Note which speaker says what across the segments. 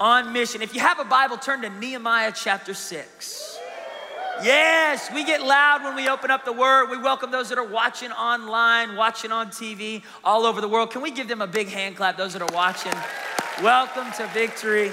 Speaker 1: On mission. If you have a Bible, turn to Nehemiah chapter 6. Yes, we get loud when we open up the word. We welcome those that are watching online, watching on TV, all over the world. Can we give them a big hand clap, those that are watching? Welcome to victory.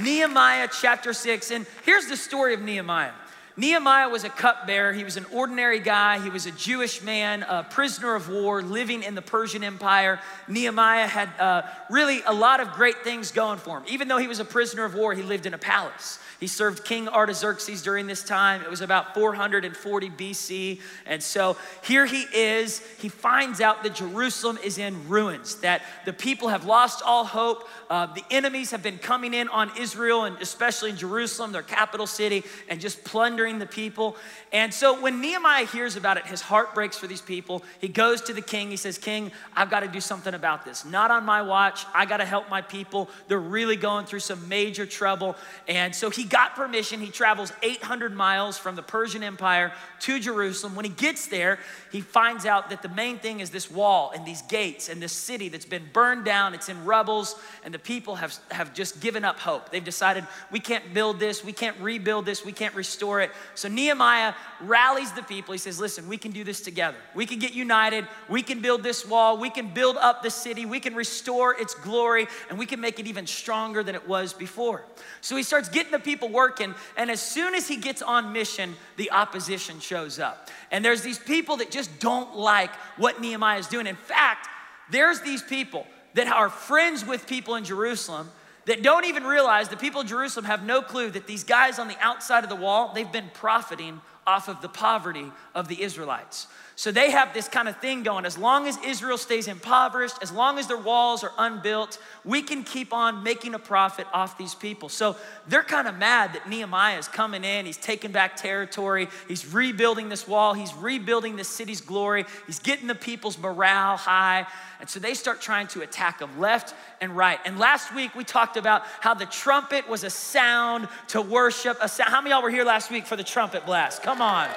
Speaker 1: Nehemiah chapter 6. And here's the story of Nehemiah. Nehemiah was a cupbearer. He was an ordinary guy. He was a Jewish man, a prisoner of war, living in the Persian Empire. Nehemiah had uh, really a lot of great things going for him. Even though he was a prisoner of war, he lived in a palace. He served King Artaxerxes during this time. It was about 440 BC. And so here he is. He finds out that Jerusalem is in ruins, that the people have lost all hope. Uh, the enemies have been coming in on Israel and especially in Jerusalem, their capital city, and just plundering the people. And so when Nehemiah hears about it, his heart breaks for these people. He goes to the king. He says, King, I've got to do something about this. Not on my watch. I got to help my people. They're really going through some major trouble. And so he got permission. He travels 800 miles from the Persian Empire to Jerusalem. When he gets there, he finds out that the main thing is this wall and these gates and this city that's been burned down. It's in rubbles, and the people have, have just given up hope. They've decided, we can't build this, we can't rebuild this, we can't restore it. So Nehemiah rallies the people. He says, Listen, we can do this together. We can get united. We can build this wall. We can build up the city. We can restore its glory, and we can make it even stronger than it was before. So he starts getting the people working, and as soon as he gets on mission, the opposition shows up. And there's these people that just don't like what Nehemiah is doing. In fact, there's these people that are friends with people in Jerusalem that don't even realize the people of Jerusalem have no clue that these guys on the outside of the wall, they've been profiting off of the poverty of the Israelites. So they have this kind of thing going. As long as Israel stays impoverished, as long as their walls are unbuilt, we can keep on making a profit off these people. So they're kind of mad that Nehemiah is coming in. He's taking back territory. He's rebuilding this wall. He's rebuilding the city's glory. He's getting the people's morale high. And so they start trying to attack him left and right. And last week we talked about how the trumpet was a sound to worship. A sound. How many y'all were here last week for the trumpet blast? Come on.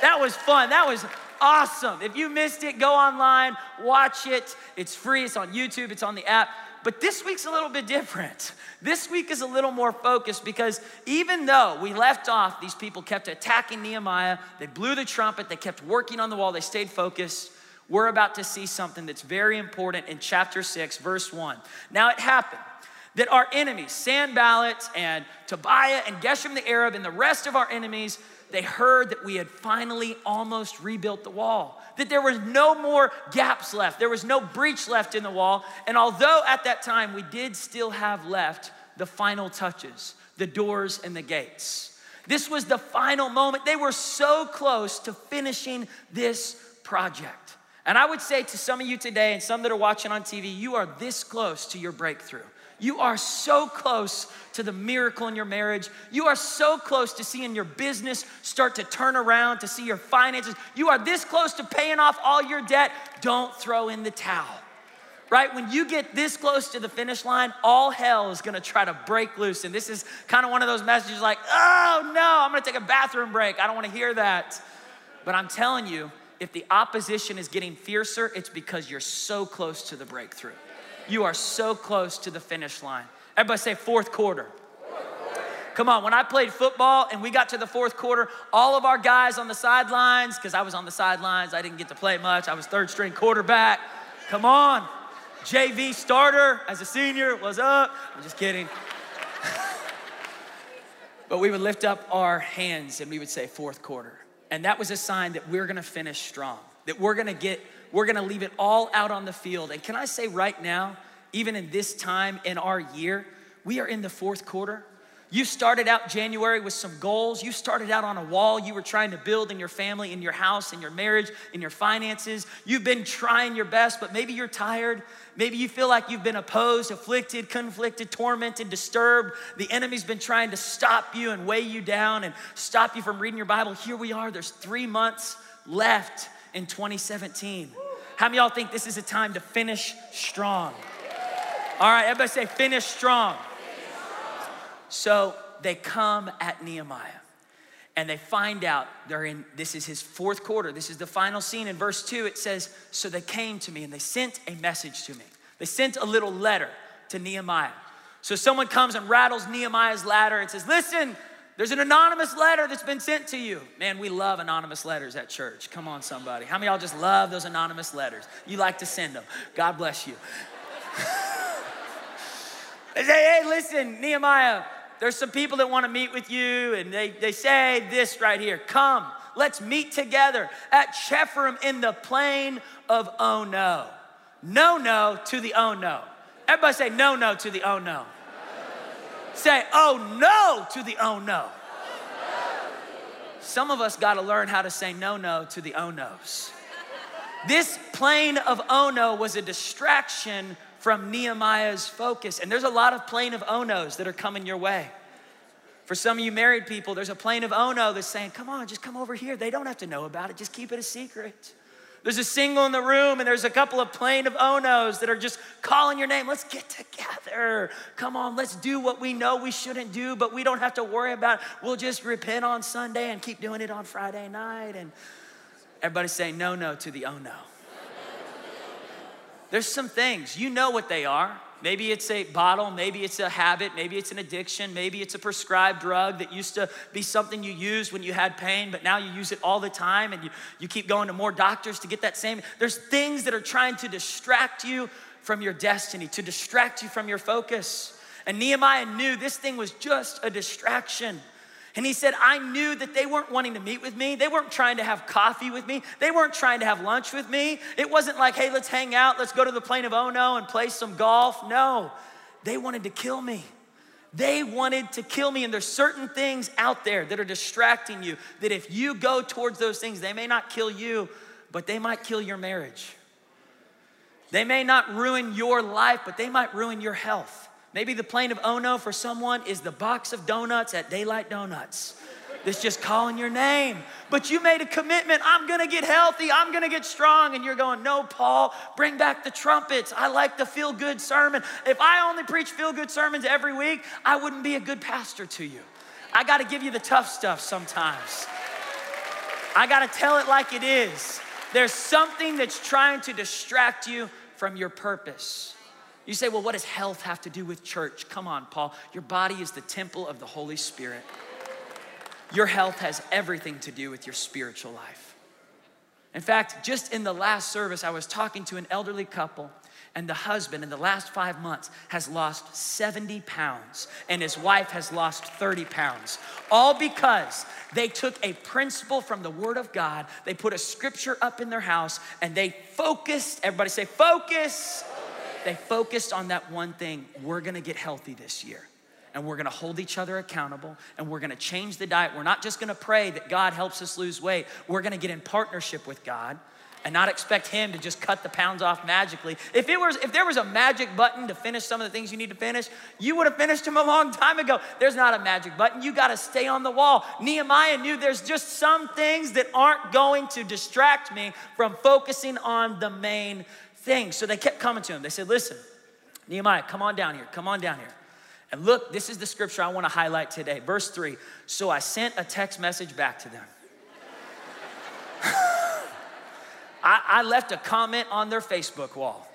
Speaker 1: That was fun. That was awesome. If you missed it, go online, watch it. It's free, it's on YouTube, it's on the app. But this week's a little bit different. This week is a little more focused because even though we left off, these people kept attacking Nehemiah, they blew the trumpet, they kept working on the wall, they stayed focused. We're about to see something that's very important in chapter 6, verse 1. Now it happened that our enemies, Sanballat and Tobiah and Geshem the Arab and the rest of our enemies, they heard that we had finally almost rebuilt the wall, that there was no more gaps left, there was no breach left in the wall. And although at that time we did still have left the final touches, the doors and the gates, this was the final moment. They were so close to finishing this project. And I would say to some of you today and some that are watching on TV, you are this close to your breakthrough. You are so close to the miracle in your marriage. You are so close to seeing your business start to turn around, to see your finances. You are this close to paying off all your debt. Don't throw in the towel. Right? When you get this close to the finish line, all hell is gonna try to break loose. And this is kind of one of those messages like, oh no, I'm gonna take a bathroom break. I don't wanna hear that. But I'm telling you, if the opposition is getting fiercer, it's because you're so close to the breakthrough. You are so close to the finish line. Everybody say fourth quarter. Come on, when I played football and we got to the fourth quarter, all of our guys on the sidelines, because I was on the sidelines, I didn't get to play much. I was third string quarterback. Come on. JV starter as a senior, was up? I'm just kidding. but we would lift up our hands and we would say fourth quarter. And that was a sign that we're gonna finish strong, that we're gonna get we're gonna leave it all out on the field. And can I say right now, even in this time in our year, we are in the fourth quarter. You started out January with some goals. You started out on a wall you were trying to build in your family, in your house, in your marriage, in your finances. You've been trying your best, but maybe you're tired. Maybe you feel like you've been opposed, afflicted, conflicted, tormented, disturbed. The enemy's been trying to stop you and weigh you down and stop you from reading your Bible. Here we are. There's three months left in 2017. How many y'all think this is a time to finish strong? All right, everybody say, finish strong. So they come at Nehemiah and they find out they're in, this is his fourth quarter. This is the final scene. In verse two, it says, So they came to me and they sent a message to me. They sent a little letter to Nehemiah. So someone comes and rattles Nehemiah's ladder and says, Listen, there's an anonymous letter that's been sent to you. Man, we love anonymous letters at church. Come on, somebody. How many y'all just love those anonymous letters? You like to send them. God bless you. they say, hey, listen, Nehemiah, there's some people that want to meet with you, and they, they say this right here Come, let's meet together at Shepherim in the plain of oh no. No, no to the oh no. Everybody say no, no to the oh no. Say oh no to the oh no. Some of us got to learn how to say no, no to the oh no's. This plain of oh no was a distraction from Nehemiah's focus. And there's a lot of plain of oh, Onos that are coming your way. For some of you married people, there's a plain of oh, Ono that's saying, Come on, just come over here. They don't have to know about it, just keep it a secret. There's a single in the room, and there's a couple of plain of Onos that are just calling your name. Let's get together. Come on, let's do what we know we shouldn't do, but we don't have to worry about it. We'll just repent on Sunday and keep doing it on Friday night. And everybody say no, no to the oh no. There's some things, you know what they are. Maybe it's a bottle, maybe it's a habit, maybe it's an addiction, maybe it's a prescribed drug that used to be something you used when you had pain, but now you use it all the time and you, you keep going to more doctors to get that same. There's things that are trying to distract you from your destiny, to distract you from your focus. And Nehemiah knew this thing was just a distraction. And he said, I knew that they weren't wanting to meet with me. They weren't trying to have coffee with me. They weren't trying to have lunch with me. It wasn't like, hey, let's hang out, let's go to the plain of Ono and play some golf. No, they wanted to kill me. They wanted to kill me. And there's certain things out there that are distracting you that if you go towards those things, they may not kill you, but they might kill your marriage. They may not ruin your life, but they might ruin your health. Maybe the plain of oh no for someone is the box of donuts at Daylight Donuts. That's just calling your name. But you made a commitment. I'm gonna get healthy. I'm gonna get strong. And you're going, No, Paul, bring back the trumpets. I like the feel good sermon. If I only preach feel good sermons every week, I wouldn't be a good pastor to you. I gotta give you the tough stuff sometimes. I gotta tell it like it is. There's something that's trying to distract you from your purpose. You say, well, what does health have to do with church? Come on, Paul. Your body is the temple of the Holy Spirit. Your health has everything to do with your spiritual life. In fact, just in the last service, I was talking to an elderly couple, and the husband in the last five months has lost 70 pounds, and his wife has lost 30 pounds. All because they took a principle from the Word of God, they put a scripture up in their house, and they focused, everybody say, focus they focused on that one thing we're gonna get healthy this year. And we're gonna hold each other accountable and we're gonna change the diet. We're not just gonna pray that God helps us lose weight, we're gonna get in partnership with God and not expect him to just cut the pounds off magically. If it was if there was a magic button to finish some of the things you need to finish, you would have finished them a long time ago. There's not a magic button. You got to stay on the wall. Nehemiah knew there's just some things that aren't going to distract me from focusing on the main things. So they kept coming to him. They said, Listen, Nehemiah, come on down here, come on down here. And look, this is the scripture I want to highlight today. Verse three. So I sent a text message back to them. I, I, left a comment on their Facebook wall.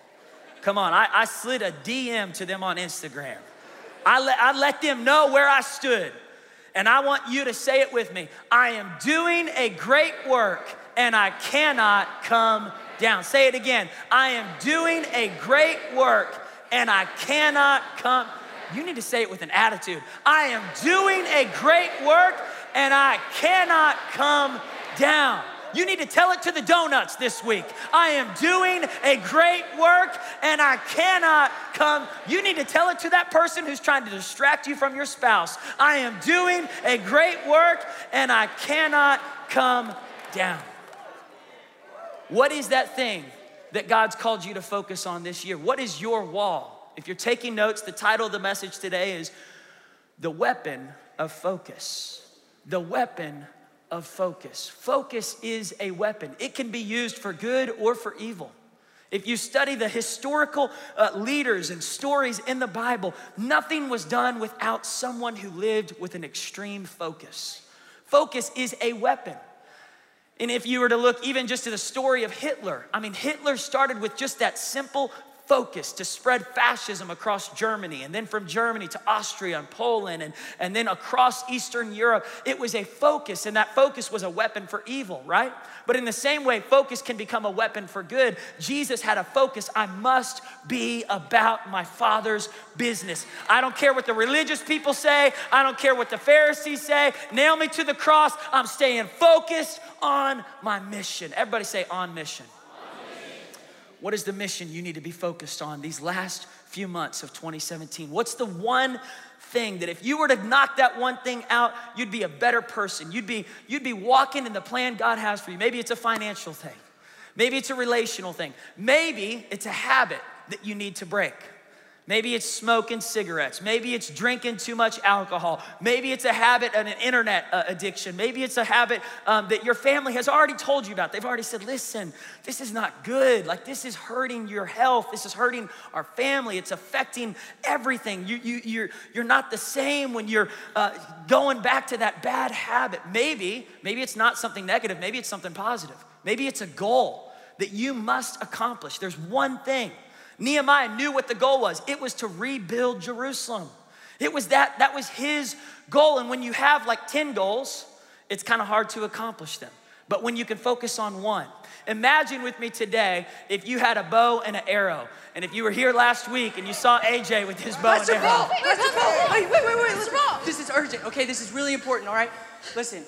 Speaker 1: Come on, I, I slid a DM to them on Instagram. I let, I let them know where I stood. And I want you to say it with me I am doing a great work and I cannot come down. Say it again. I am doing a great work and I cannot come. You need to say it with an attitude. I am doing a great work and I cannot come down. You need to tell it to the donuts this week. I am doing a great work and I cannot come. You need to tell it to that person who's trying to distract you from your spouse. I am doing a great work and I cannot come down. What is that thing that God's called you to focus on this year? What is your wall? If you're taking notes, the title of the message today is The Weapon of Focus. The Weapon of Focus. Focus is a weapon, it can be used for good or for evil. If you study the historical uh, leaders and stories in the Bible, nothing was done without someone who lived with an extreme focus. Focus is a weapon. And if you were to look even just to the story of Hitler, I mean, Hitler started with just that simple focus to spread fascism across Germany, and then from Germany to Austria and Poland, and, and then across Eastern Europe. It was a focus, and that focus was a weapon for evil, right? But in the same way, focus can become a weapon for good. Jesus had a focus I must be about my Father's business. I don't care what the religious people say, I don't care what the Pharisees say. Nail me to the cross. I'm staying focused on my mission. Everybody say, on mission. What is the mission you need to be focused on these last few months of 2017? What's the one thing that if you were to knock that one thing out, you'd be a better person. You'd be you'd be walking in the plan God has for you. Maybe it's a financial thing. Maybe it's a relational thing. Maybe it's a habit that you need to break. Maybe it's smoking cigarettes. Maybe it's drinking too much alcohol. Maybe it's a habit an internet uh, addiction. Maybe it's a habit um, that your family has already told you about. They've already said, listen, this is not good. Like, this is hurting your health. This is hurting our family. It's affecting everything. You, you, you're, you're not the same when you're uh, going back to that bad habit. Maybe, maybe it's not something negative. Maybe it's something positive. Maybe it's a goal that you must accomplish. There's one thing Nehemiah knew what the goal was it was to rebuild Jerusalem. It was that, that was his goal. And when you have like 10 goals, it's kind of hard to accomplish them. But when you can focus on one, imagine with me today if you had a bow and an arrow. And if you were here last week and you saw AJ with his bow
Speaker 2: Pastor
Speaker 1: and arrow.
Speaker 2: Paul, Pastor Paul, wait, wait, wait, wait, listen. This is urgent, okay? This is really important, all right? Listen,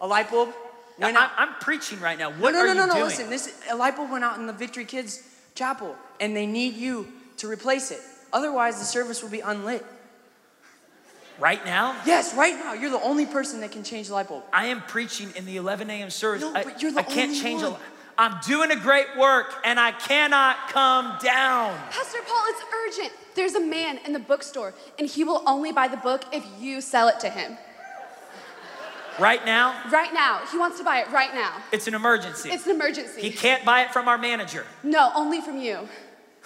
Speaker 2: a light bulb
Speaker 1: Now,
Speaker 2: out.
Speaker 1: I'm, preaching right now. What
Speaker 2: no,
Speaker 1: are
Speaker 2: no, no,
Speaker 1: you
Speaker 2: no,
Speaker 1: doing?
Speaker 2: listen. This a light bulb went out in the Victory Kids Chapel, and they need you to replace it. Otherwise, the service will be unlit.
Speaker 1: Right now?
Speaker 2: Yes, right now, you're the only person that can change the light bulb.
Speaker 1: I am preaching in the 11 a.m. service.
Speaker 2: No,
Speaker 1: I,
Speaker 2: but you're the
Speaker 1: I can't
Speaker 2: only
Speaker 1: change
Speaker 2: one.
Speaker 1: a I'm doing a great work and I cannot come down.
Speaker 3: Pastor Paul, it's urgent. There's a man in the bookstore, and he will only buy the book if you sell it to him.
Speaker 1: Right now,
Speaker 3: Right now. He wants to buy it right now.
Speaker 1: it's an emergency.
Speaker 3: It's an emergency.
Speaker 1: he can't buy it from our manager.
Speaker 3: No, only from you.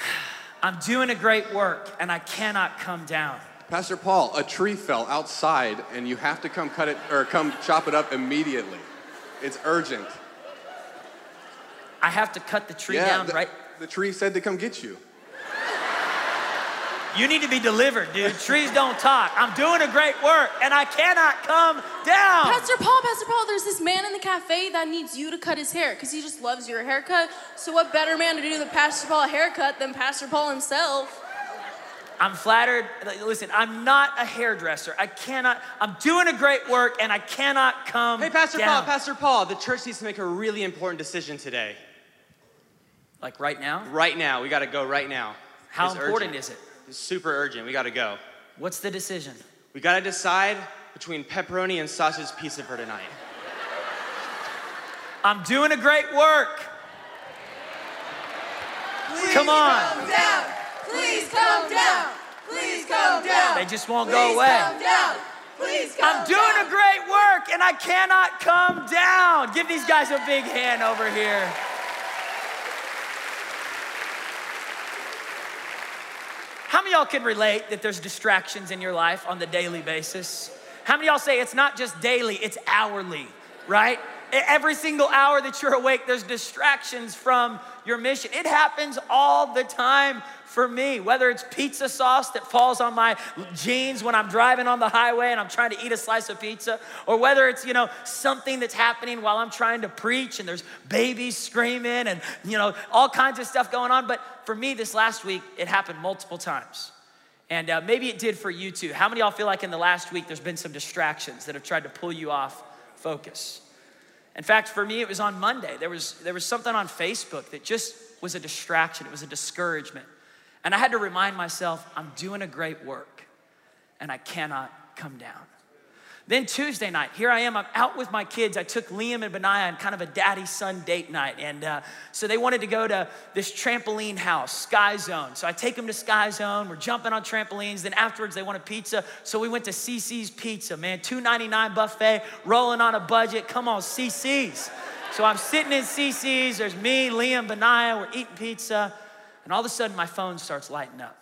Speaker 1: I'm doing a great work and I cannot come down.
Speaker 4: Pastor Paul, a tree fell outside and you have to come cut it or come chop it up immediately. It's urgent.
Speaker 1: I have to cut the tree
Speaker 4: yeah,
Speaker 1: down,
Speaker 4: the,
Speaker 1: right?
Speaker 4: the tree said to come get you.
Speaker 1: You need to be delivered, dude. Trees don't talk. I'm doing a great work and I cannot come down.
Speaker 5: Pastor Paul, Pastor Paul, there's this man in the cafe that needs you to cut his hair because he just loves your haircut. So, what better man to do the Pastor Paul haircut than Pastor Paul himself?
Speaker 1: I'm flattered. Listen, I'm not a hairdresser. I cannot, I'm doing a great work and I cannot come
Speaker 6: Hey, Pastor
Speaker 1: down.
Speaker 6: Paul, Pastor Paul, the church needs to make a really important decision today.
Speaker 1: Like right now?
Speaker 6: Right now, we gotta go right now.
Speaker 1: How
Speaker 6: It's
Speaker 1: important
Speaker 6: urgent.
Speaker 1: is it?
Speaker 6: It's super urgent, we gotta go.
Speaker 1: What's the decision?
Speaker 6: We gotta decide between pepperoni and sausage pizza for tonight.
Speaker 1: I'm doing a great work. Come on.
Speaker 2: Come down. Please come down. Please come down.
Speaker 1: They just won't go away.
Speaker 2: Come down. Please come
Speaker 1: I'm doing a great work and I cannot come down. Give these guys a big hand over here. How many y'all can relate that there's distractions in your life on the daily basis? How many y'all say it's not just daily, it's hourly, right? Every single hour that you're awake, there's distractions from your mission. It happens all the time for me, whether it's pizza sauce that falls on my jeans when I'm driving on the highway and I'm trying to eat a slice of pizza, or whether it's, you know, something that's happening while I'm trying to preach and there's babies screaming and, you know, all kinds of stuff going on. But for me, this last week, it happened multiple times. And uh, maybe it did for you too. How many of y'all feel like in the last week there's been some distractions that have tried to pull you off focus? In fact, for me, it was on Monday. There was, there was something on Facebook that just was a distraction, it was a discouragement. And I had to remind myself, I'm doing a great work and I cannot come down. Then Tuesday night, here I am, I'm out with my kids. I took Liam and Benaiah on kind of a daddy son date night. And uh, so they wanted to go to this trampoline house, Sky Zone. So I take them to Sky Zone. We're jumping on trampolines. Then afterwards, they wanted pizza. So we went to CiCi's Pizza, man. $2.99 buffet, rolling on a budget. Come on, CiCi's. So I'm sitting in CiCi's. There's me, Liam, Benaiah. We're eating pizza. And all of a sudden, my phone starts lighting up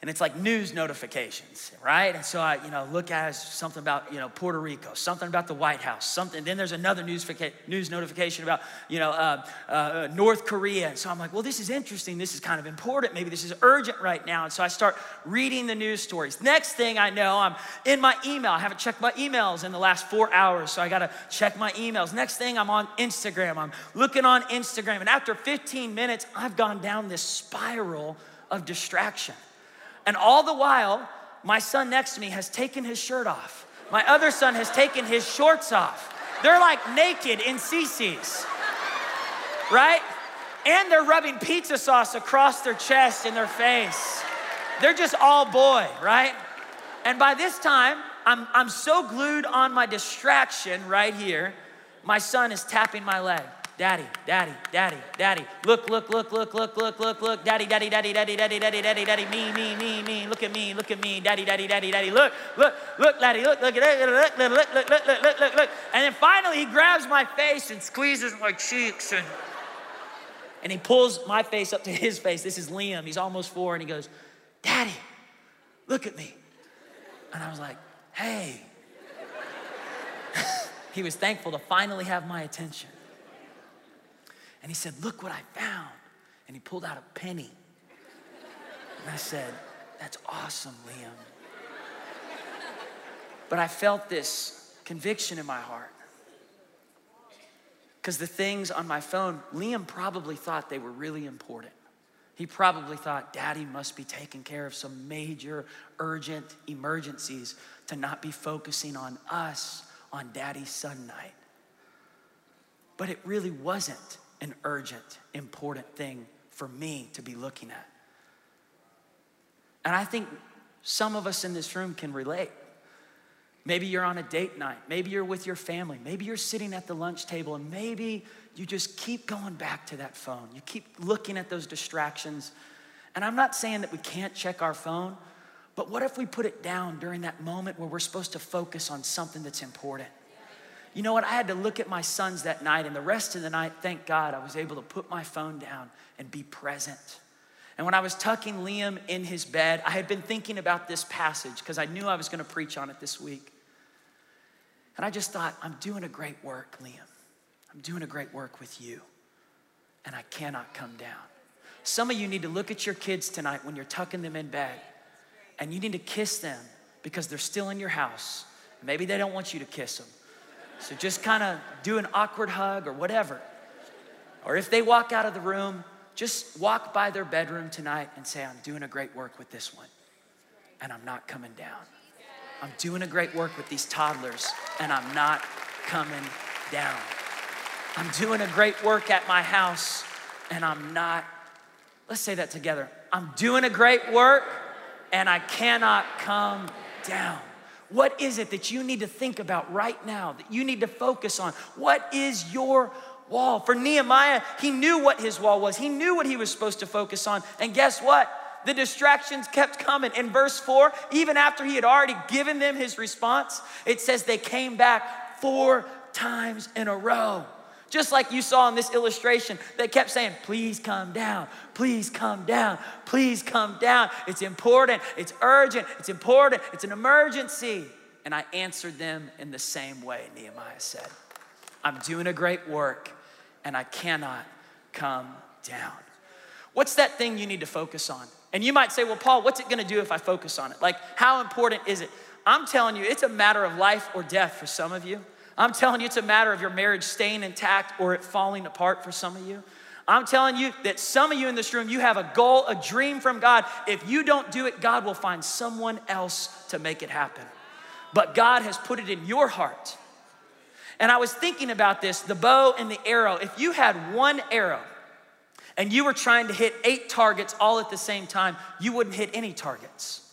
Speaker 1: and it's like news notifications, right? And so I, you know, look at something about, you know, Puerto Rico, something about the White House, something. Then there's another news, news notification about, you know, uh, uh, North Korea. And so I'm like, well, this is interesting. This is kind of important. Maybe this is urgent right now. And so I start reading the news stories. Next thing I know, I'm in my email. I haven't checked my emails in the last four hours, so I got to check my emails. Next thing, I'm on Instagram. I'm looking on Instagram, and after 15 minutes, I've gone down this spiral of distraction. And all the while, my son next to me has taken his shirt off. My other son has taken his shorts off. They're like naked in CiCi's, right? And they're rubbing pizza sauce across their chest and their face. They're just all boy, right? And by this time, I'm, I'm so glued on my distraction right here, my son is tapping my leg. Daddy, daddy, daddy, daddy. Look, look, look, look, look, look, look, look. Daddy, daddy, daddy, daddy, daddy, daddy, daddy, daddy. Me, me, me, me. Look at me, look at me. Daddy, daddy, daddy, daddy. Look, look, look, daddy. Look, look, look, look, look, look, look, look, look, look. And then finally he grabs my face and squeezes my cheeks and and he pulls my face up to his face. This is Liam. He's almost four, and he goes, Daddy, look at me. And I was like, hey. he was thankful to finally have my attention. And he said, Look what I found. And he pulled out a penny. And I said, That's awesome, Liam. But I felt this conviction in my heart. Because the things on my phone, Liam probably thought they were really important. He probably thought daddy must be taking care of some major, urgent emergencies to not be focusing on us on daddy's son night. But it really wasn't an urgent, important thing for me to be looking at. And I think some of us in this room can relate. Maybe you're on a date night. Maybe you're with your family. Maybe you're sitting at the lunch table and maybe you just keep going back to that phone. You keep looking at those distractions. And I'm not saying that we can't check our phone, but what if we put it down during that moment where we're supposed to focus on something that's important? You know what? I had to look at my sons that night, and the rest of the night, thank God, I was able to put my phone down and be present. And when I was tucking Liam in his bed, I had been thinking about this passage because I knew I was going to preach on it this week. And I just thought, I'm doing a great work, Liam. I'm doing a great work with you, and I cannot come down. Some of you need to look at your kids tonight when you're tucking them in bed, and you need to kiss them because they're still in your house. Maybe they don't want you to kiss them. So just kind of do an awkward hug or whatever. Or if they walk out of the room, just walk by their bedroom tonight and say, I'm doing a great work with this one, and I'm not coming down. I'm doing a great work with these toddlers, and I'm not coming down. I'm doing a great work at my house, and I'm not. Let's say that together. I'm doing a great work, and I cannot come down. What is it that you need to think about right now, that you need to focus on? What is your wall? For Nehemiah, he knew what his wall was, he knew what he was supposed to focus on. And guess what? The distractions kept coming. In verse 4, even after he had already given them his response, it says they came back four times in a row. Just like you saw in this illustration, they kept saying, Please come down, please come down, please come down. It's important, it's urgent, it's important, it's an emergency. And I answered them in the same way, Nehemiah said. I'm doing a great work and I cannot come down. What's that thing you need to focus on? And you might say, Well, Paul, what's it gonna do if I focus on it? Like, how important is it? I'm telling you, it's a matter of life or death for some of you. I'm telling you, it's a matter of your marriage staying intact or it falling apart for some of you. I'm telling you that some of you in this room, you have a goal, a dream from God. If you don't do it, God will find someone else to make it happen. But God has put it in your heart. And I was thinking about this the bow and the arrow. If you had one arrow and you were trying to hit eight targets all at the same time, you wouldn't hit any targets.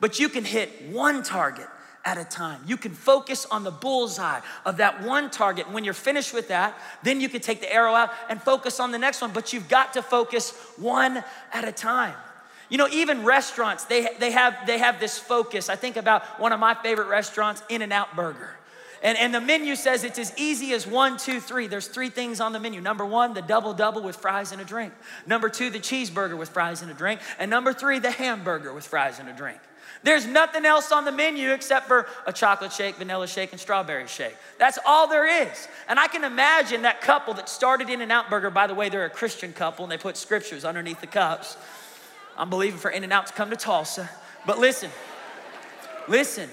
Speaker 1: But you can hit one target at a time. You can focus on the bullseye of that one target. When you're finished with that, then you can take the arrow out and focus on the next one. But you've got to focus one at a time. You know, even restaurants, they, they, have, they have this focus. I think about one of my favorite restaurants, In N Out Burger. And, and the menu says it's as easy as one, two, three. There's three things on the menu. Number one, the double double with fries and a drink. Number two, the cheeseburger with fries and a drink. And number three, the hamburger with fries and a drink. There's nothing else on the menu except for a chocolate shake, vanilla shake, and strawberry shake. That's all there is. And I can imagine that couple that started In N Out Burger, by the way, they're a Christian couple and they put scriptures underneath the cups. I'm believing for In N Out to come to Tulsa. But listen, listen,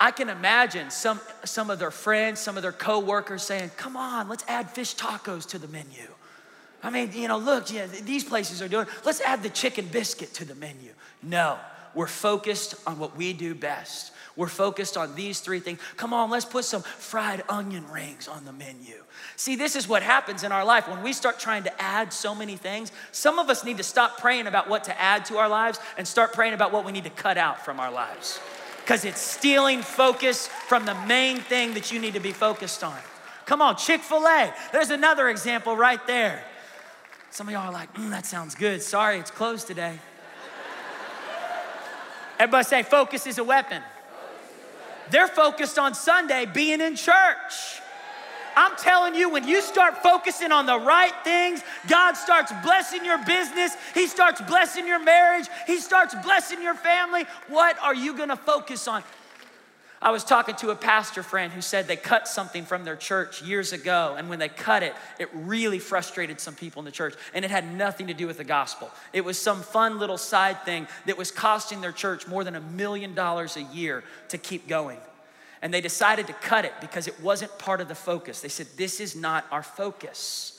Speaker 1: I can imagine some, some of their friends, some of their coworkers saying, Come on, let's add fish tacos to the menu. I mean, you know, look, yeah, these places are doing, let's add the chicken biscuit to the menu. No, we're focused on what we do best. We're focused on these three things. Come on, let's put some fried onion rings on the menu. See, this is what happens in our life. When we start trying to add so many things, some of us need to stop praying about what to add to our lives and start praying about what we need to cut out from our lives. Because it's stealing focus from the main thing that you need to be focused on. Come on, Chick fil A. There's another example right there. Some of y'all are like, mm, that sounds good. Sorry, it's closed today. Everybody say, focus is a weapon. They're focused on Sunday being in church. I'm telling you, when you start focusing on the right things, God starts blessing your business. He starts blessing your marriage. He starts blessing your family. What are you gonna focus on? I was talking to a pastor friend who said they cut something from their church years ago, and when they cut it, it really frustrated some people in the church, and it had nothing to do with the gospel. It was some fun little side thing that was costing their church more than a million dollars a year to keep going. And they decided to cut it because it wasn't part of the focus. They said, This is not our focus.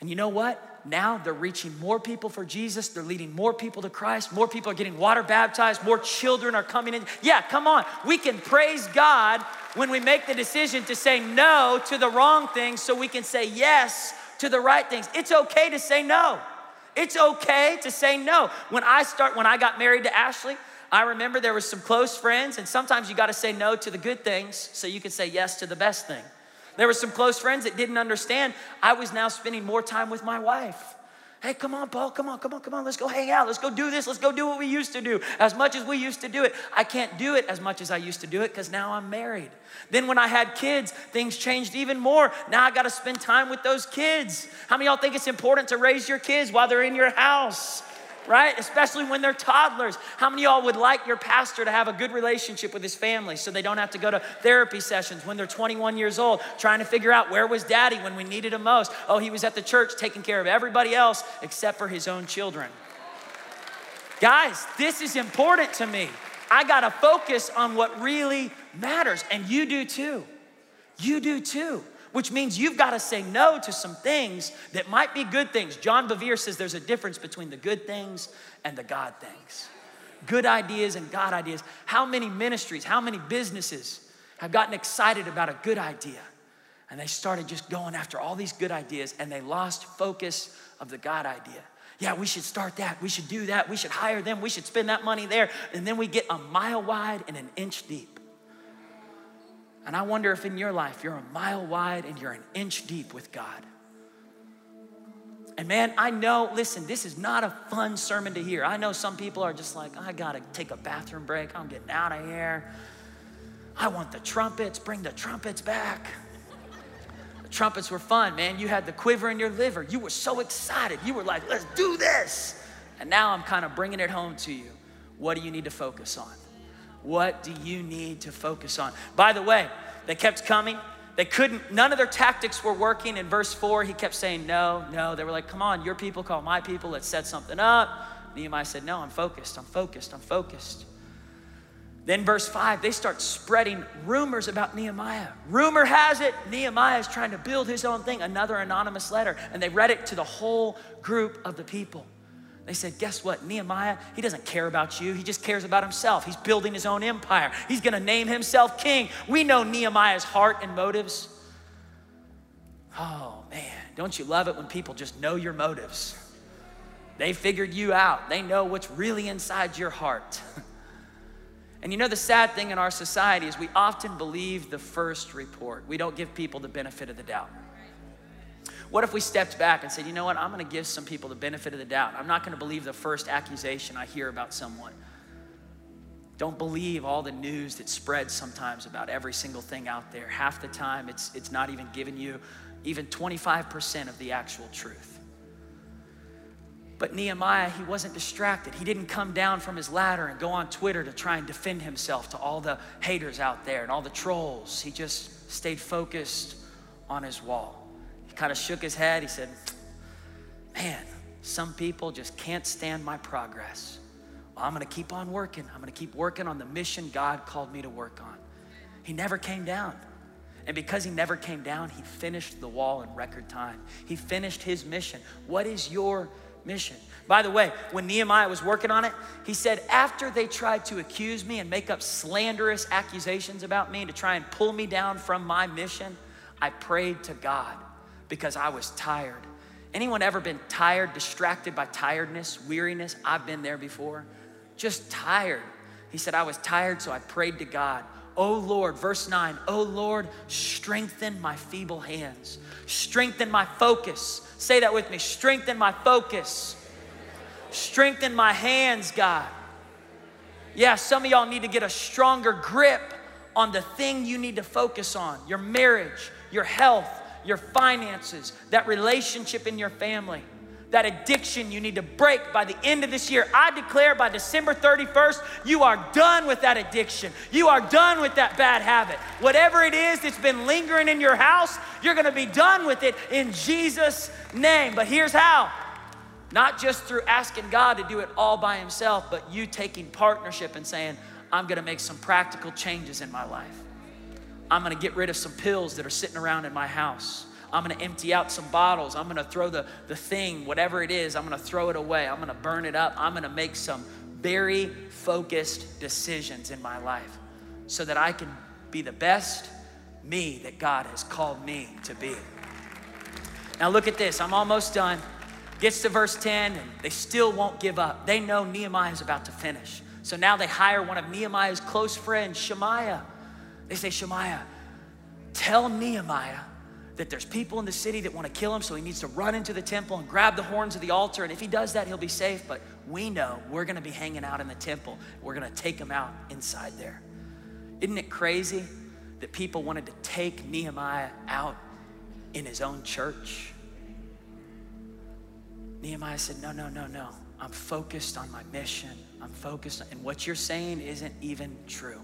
Speaker 1: And you know what? Now they're reaching more people for Jesus. They're leading more people to Christ. More people are getting water baptized. More children are coming in. Yeah, come on. We can praise God when we make the decision to say no to the wrong things so we can say yes to the right things. It's okay to say no. It's okay to say no. When I start when I got married to Ashley, I remember there was some close friends and sometimes you got to say no to the good things so you can say yes to the best thing. There were some close friends that didn't understand. I was now spending more time with my wife. Hey, come on, Paul, come on, come on, come on, let's go hang out. Let's go do this. Let's go do what we used to do. As much as we used to do it, I can't do it as much as I used to do it because now I'm married. Then when I had kids, things changed even more. Now I got to spend time with those kids. How many y'all think it's important to raise your kids while they're in your house? Right? Especially when they're toddlers. How many y'all would like your pastor to have a good relationship with his family so they don't have to go to therapy sessions when they're 21 years old, trying to figure out where was daddy when we needed him most? Oh, he was at the church taking care of everybody else except for his own children. Guys, this is important to me. I gotta focus on what really matters, and you do too. You do too which means you've got to say no to some things that might be good things. John Bevere says there's a difference between the good things and the God things. Good ideas and God ideas. How many ministries, how many businesses have gotten excited about a good idea? And they started just going after all these good ideas and they lost focus of the God idea. Yeah, we should start that. We should do that. We should hire them. We should spend that money there. And then we get a mile wide and an inch deep. And I wonder if in your life you're a mile wide and you're an inch deep with God. And man, I know, listen, this is not a fun sermon to hear. I know some people are just like, I gotta take a bathroom break. I'm getting out of here. I want the trumpets, bring the trumpets back. The trumpets were fun, man. You had the quiver in your liver. You were so excited. You were like, let's do this. And now I'm kind of bringing it home to you. What do you need to focus on? What do you need to focus on? By the way, they kept coming. They couldn't, none of their tactics were working. In verse 4, he kept saying, No, no. They were like, Come on, your people call my people. Let's set something up. Nehemiah said, No, I'm focused. I'm focused. I'm focused. Then, verse 5, they start spreading rumors about Nehemiah. Rumor has it Nehemiah is trying to build his own thing, another anonymous letter. And they read it to the whole group of the people. They said, Guess what? Nehemiah, he doesn't care about you. He just cares about himself. He's building his own empire. He's gonna name himself king. We know Nehemiah's heart and motives. Oh, man, don't you love it when people just know your motives? They figured you out, they know what's really inside your heart. and you know, the sad thing in our society is we often believe the first report, we don't give people the benefit of the doubt. What if we stepped back and said, you know what, I'm gonna give some people the benefit of the doubt. I'm not gonna believe the first accusation I hear about someone. Don't believe all the news that spreads sometimes about every single thing out there. Half the time, it's, it's not even giving you even 25% of the actual truth. But Nehemiah, he wasn't distracted. He didn't come down from his ladder and go on Twitter to try and defend himself to all the haters out there and all the trolls. He just stayed focused on his wall kind of shook his head. He said, Man, some people just can't stand my progress. Well, I'm gonna keep on working. I'm gonna keep working on the mission God called me to work on. He never came down. And because he never came down, he finished the wall in record time. He finished his mission. What is your mission? By the way, when Nehemiah was working on it, he said, after they tried to accuse me and make up slanderous accusations about me to try and pull me down from my mission, I prayed to God because I was tired. Anyone ever been tired, distracted by tiredness, weariness? I've been there before. Just tired. He said, I was tired, so I prayed to God. Oh Lord, verse 9, oh Lord, strengthen my feeble hands, strengthen my focus. Say that with me strengthen my focus, strengthen my hands, God. Yeah, some of y'all need to get a stronger grip on the thing you need to focus on your marriage, your health, your finances, that relationship in your family, that addiction you need to break by the end of this year. I declare by December 31st, you are done with that addiction. You are done with that bad habit. Whatever it is that's been lingering in your house, you're gonna be done with it in Jesus' name. But here's how not just through asking God to do it all by Himself, but you taking partnership and saying, I'm gonna make some practical changes in my life. I'm gonna get rid of some pills that are sitting around in my house. I'm gonna empty out some bottles. I'm gonna throw the, the thing, whatever it is, I'm gonna throw it away. I'm gonna burn it up. I'm gonna make some very focused decisions in my life so that I can be the best me that God has called me to be. Now, look at this. I'm almost done. Gets to verse 10, and they still won't give up. They know Nehemiah is about to finish. So now they hire one of Nehemiah's close friends, Shemaiah. They say, Shemaiah, tell Nehemiah that there's people in the city that want to kill him, so he needs to run into the temple and grab the horns of the altar. And if he does that, he'll be safe. But we know we're going to be hanging out in the temple. We're going to take him out inside there. Isn't it crazy that people wanted to take Nehemiah out in his own church? Nehemiah said, No, no, no, no. I'm focused on my mission. I'm focused, on, and what you're saying isn't even true.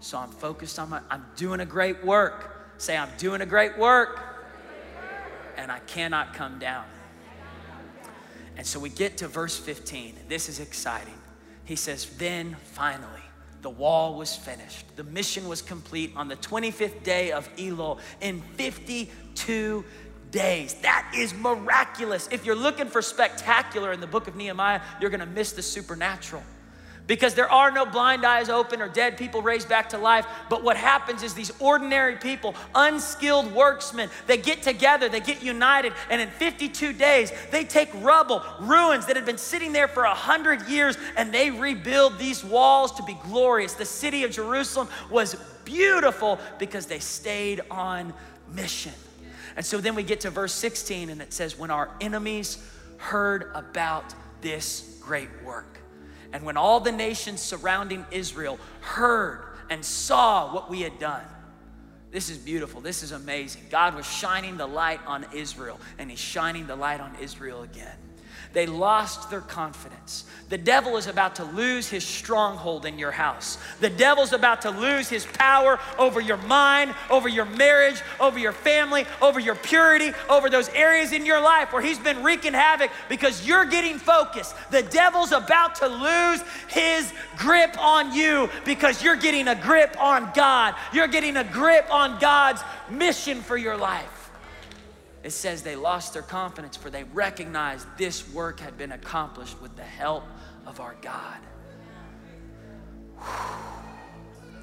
Speaker 1: So I'm focused on my, I'm doing a great work. Say, I'm doing a great work. And I cannot come down. And so we get to verse 15. This is exciting. He says, Then finally, the wall was finished. The mission was complete on the 25th day of Elul in 52 days. That is miraculous. If you're looking for spectacular in the book of Nehemiah, you're gonna miss the supernatural because there are no blind eyes open or dead people raised back to life. But what happens is these ordinary people, unskilled worksmen, they get together, they get united, and in 52 days, they take rubble, ruins that had been sitting there for a hundred years, and they rebuild these walls to be glorious. The city of Jerusalem was beautiful because they stayed on mission. And so then we get to verse 16, and it says, When our enemies heard about this great work, and when all the nations surrounding Israel heard and saw what we had done, this is beautiful. This is amazing. God was shining the light on Israel, and He's shining the light on Israel again. They lost their confidence. The devil is about to lose his stronghold in your house. The devil's about to lose his power over your mind, over your marriage, over your family, over your purity, over those areas in your life where he's been wreaking havoc because you're getting focused. The devil's about to lose his grip on you because you're getting a grip on God. You're getting a grip on God's mission for your life. It says they lost their confidence for they recognized this work had been accomplished with the help of our God.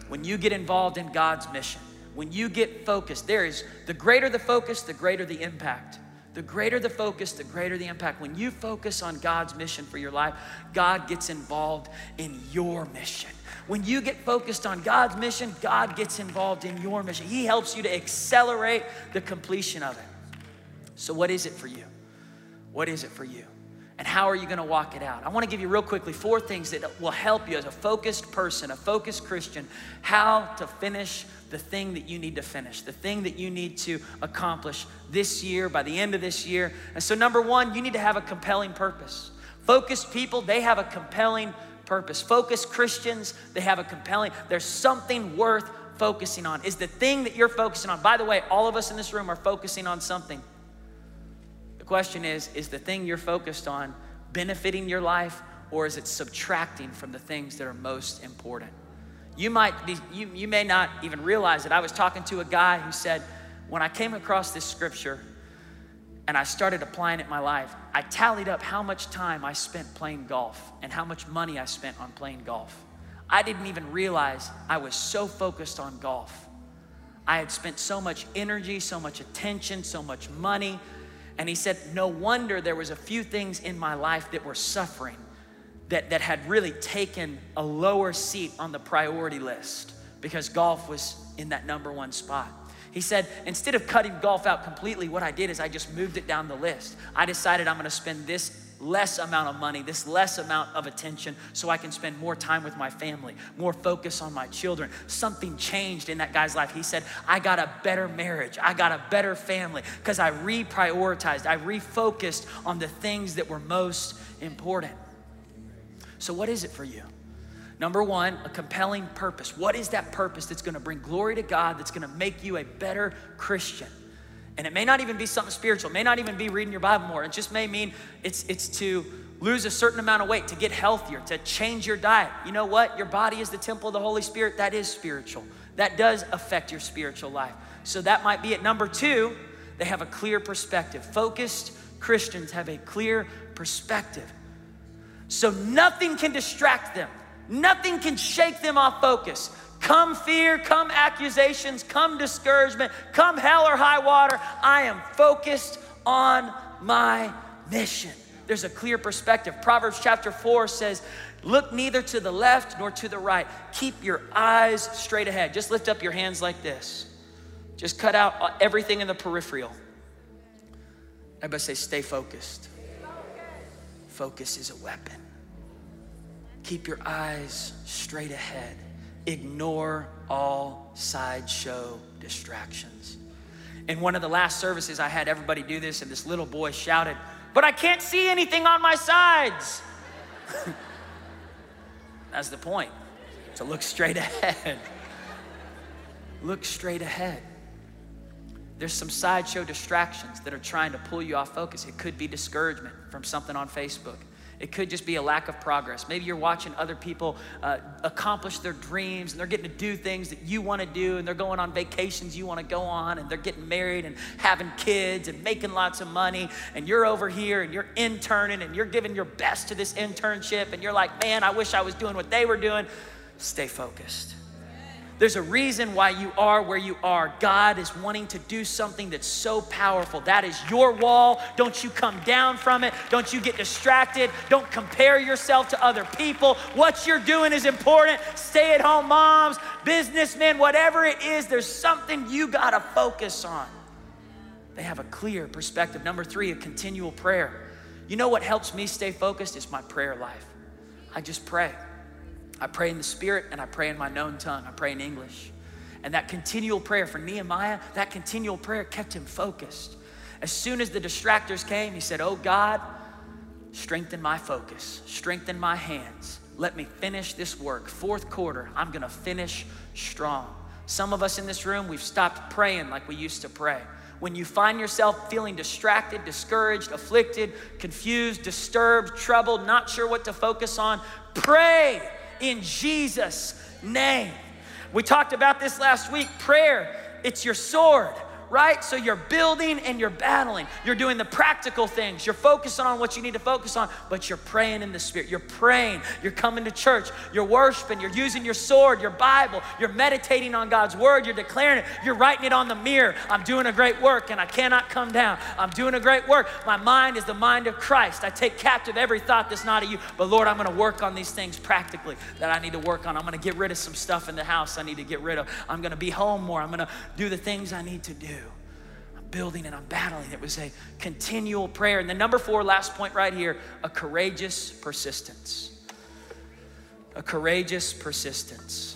Speaker 1: When you get involved in God's mission, when you get focused, there is the greater the focus, the greater the impact. The greater the focus, the greater the impact. When you focus on God's mission for your life, God gets involved in your mission. When you get focused on God's mission, God gets involved in your mission. He helps you to accelerate the completion of it. So, what is it for you? What is it for you? And how are you going to walk it out? I want to give you real quickly four things that will help you as a focused person, a focused Christian, how to finish the thing that you need to finish, the thing that you need to accomplish this year, by the end of this year. And so, number one, you need to have a compelling purpose. Focused people, they have a compelling purpose. Focused Christians, they have a compelling, there's something worth focusing on. Is the thing that you're focusing on, by the way, all of us in this room are focusing on something. The question is is the thing you're focused on benefiting your life or is it subtracting from the things that are most important? You might be, you, you may not even realize it. I was talking to a guy who said, when I came across this scripture and I started applying it in my life, I tallied up how much time I spent playing golf and how much money I spent on playing golf. I didn't even realize I was so focused on golf. I had spent so much energy, so much attention, so much money, and he said, No wonder there was a few things in my life that were suffering, that, that had really taken a lower seat on the priority list because golf was in that number one spot. He said, instead of cutting golf out completely, what I did is I just moved it down the list. I decided I'm gonna spend this less amount of money, this less amount of attention, so I can spend more time with my family, more focus on my children. Something changed in that guy's life. He said, I got a better marriage, I got a better family, because I reprioritized, I refocused on the things that were most important. So, what is it for you? Number one, a compelling purpose. What is that purpose that's gonna bring glory to God, that's gonna make you a better Christian? And it may not even be something spiritual, it may not even be reading your Bible more. It just may mean it's, it's to lose a certain amount of weight, to get healthier, to change your diet. You know what? Your body is the temple of the Holy Spirit. That is spiritual. That does affect your spiritual life. So that might be it. Number two, they have a clear perspective. Focused Christians have a clear perspective. So nothing can distract them, nothing can shake them off focus. Come fear, come accusations, come discouragement, come hell or high water. I am focused on my mission. There's a clear perspective. Proverbs chapter 4 says, Look neither to the left nor to the right. Keep your eyes straight ahead. Just lift up your hands like this. Just cut out everything in the peripheral. Everybody say, Stay focused. Focus is a weapon. Keep your eyes straight ahead. Ignore all sideshow distractions. In one of the last services, I had everybody do this, and this little boy shouted, But I can't see anything on my sides. That's the point, to look straight ahead. look straight ahead. There's some sideshow distractions that are trying to pull you off focus. It could be discouragement from something on Facebook. It could just be a lack of progress. Maybe you're watching other people uh, accomplish their dreams and they're getting to do things that you want to do and they're going on vacations you want to go on and they're getting married and having kids and making lots of money and you're over here and you're interning and you're giving your best to this internship and you're like, man, I wish I was doing what they were doing. Stay focused. There's a reason why you are where you are. God is wanting to do something that's so powerful. That is your wall. Don't you come down from it. Don't you get distracted. Don't compare yourself to other people. What you're doing is important. Stay at home moms, businessmen, whatever it is, there's something you got to focus on. They have a clear perspective. Number three, a continual prayer. You know what helps me stay focused? Is my prayer life. I just pray. I pray in the Spirit and I pray in my known tongue. I pray in English. And that continual prayer for Nehemiah, that continual prayer kept him focused. As soon as the distractors came, he said, Oh God, strengthen my focus, strengthen my hands. Let me finish this work. Fourth quarter, I'm gonna finish strong. Some of us in this room, we've stopped praying like we used to pray. When you find yourself feeling distracted, discouraged, afflicted, confused, disturbed, troubled, not sure what to focus on, pray in Jesus' name. We talked about this last week. Prayer, it's your sword. Right? So you're building and you're battling. You're doing the practical things. You're focusing on what you need to focus on, but you're praying in the Spirit. You're praying. You're coming to church. You're worshiping. You're using your sword, your Bible. You're meditating on God's word. You're declaring it. You're writing it on the mirror. I'm doing a great work and I cannot come down. I'm doing a great work. My mind is the mind of Christ. I take captive every thought that's not of you. But Lord, I'm going to work on these things practically that I need to work on. I'm going to get rid of some stuff in the house I need to get rid of. I'm going to be home more. I'm going to do the things I need to do. Building and I'm battling. It was a continual prayer. And the number four, last point right here a courageous persistence. A courageous persistence.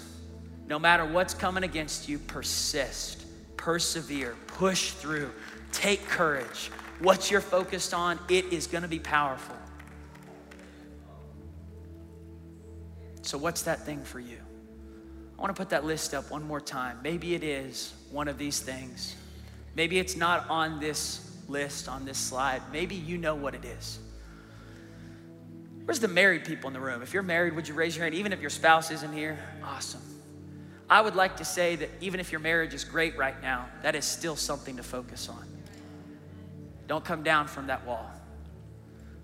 Speaker 1: No matter what's coming against you, persist, persevere, push through, take courage. What you're focused on, it is going to be powerful. So, what's that thing for you? I want to put that list up one more time. Maybe it is one of these things. Maybe it's not on this list, on this slide. Maybe you know what it is. Where's the married people in the room? If you're married, would you raise your hand? Even if your spouse isn't here? Awesome. I would like to say that even if your marriage is great right now, that is still something to focus on. Don't come down from that wall.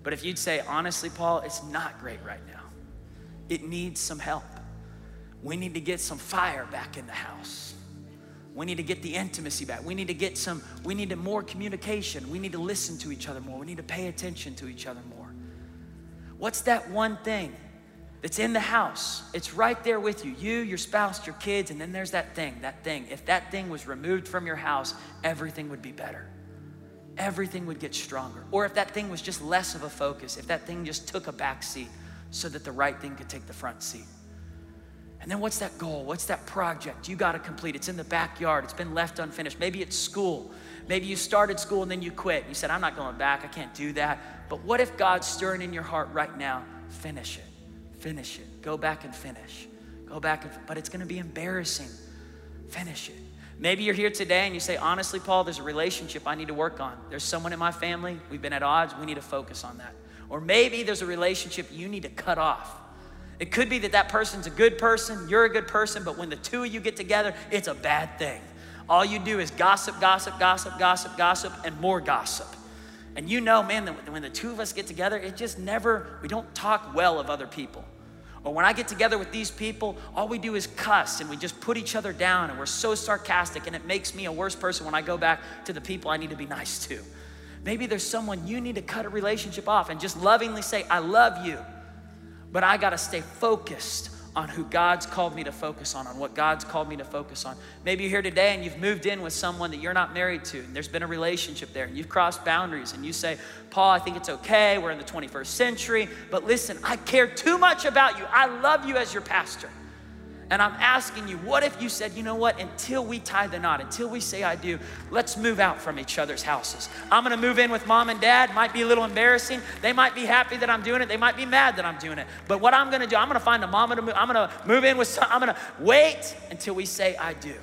Speaker 1: But if you'd say, honestly, Paul, it's not great right now, it needs some help. We need to get some fire back in the house. We need to get the intimacy back. We need to get some, we need more communication. We need to listen to each other more. We need to pay attention to each other more. What's that one thing that's in the house? It's right there with you. You, your spouse, your kids, and then there's that thing, that thing. If that thing was removed from your house, everything would be better. Everything would get stronger. Or if that thing was just less of a focus, if that thing just took a back seat so that the right thing could take the front seat. And then what's that goal? What's that project you got to complete? It's in the backyard, it's been left unfinished. Maybe it's school. Maybe you started school and then you quit. You said, I'm not going back, I can't do that. But what if God's stirring in your heart right now? Finish it. Finish it. Go back and finish. Go back and, but it's going to be embarrassing. Finish it. Maybe you're here today and you say, honestly, Paul, there's a relationship I need to work on. There's someone in my family, we've been at odds, we need to focus on that. Or maybe there's a relationship you need to cut off. It could be that that person's a good person, you're a good person, but when the two of you get together, it's a bad thing. All you do is gossip, gossip, gossip, gossip, gossip, and more gossip. And you know, man, that when the two of us get together, it just never, we don't talk well of other people. Or when I get together with these people, all we do is cuss and we just put each other down and we're so sarcastic and it makes me a worse person when I go back to the people I need to be nice to. Maybe there's someone you need to cut a relationship off and just lovingly say, I love you. But I got to stay focused on who God's called me to focus on, on what God's called me to focus on. Maybe you're here today and you've moved in with someone that you're not married to, and there's been a relationship there, and you've crossed boundaries, and you say, Paul, I think it's okay. We're in the 21st century, but listen, I care too much about you. I love you as your pastor. And I'm asking you, what if you said, you know what, until we tie the knot, until we say I do, let's move out from each other's houses. I'm gonna move in with mom and dad. Might be a little embarrassing. They might be happy that I'm doing it. They might be mad that I'm doing it. But what I'm gonna do, I'm gonna find a mom to move, I'm gonna move in with some, I'm gonna wait until we say I do.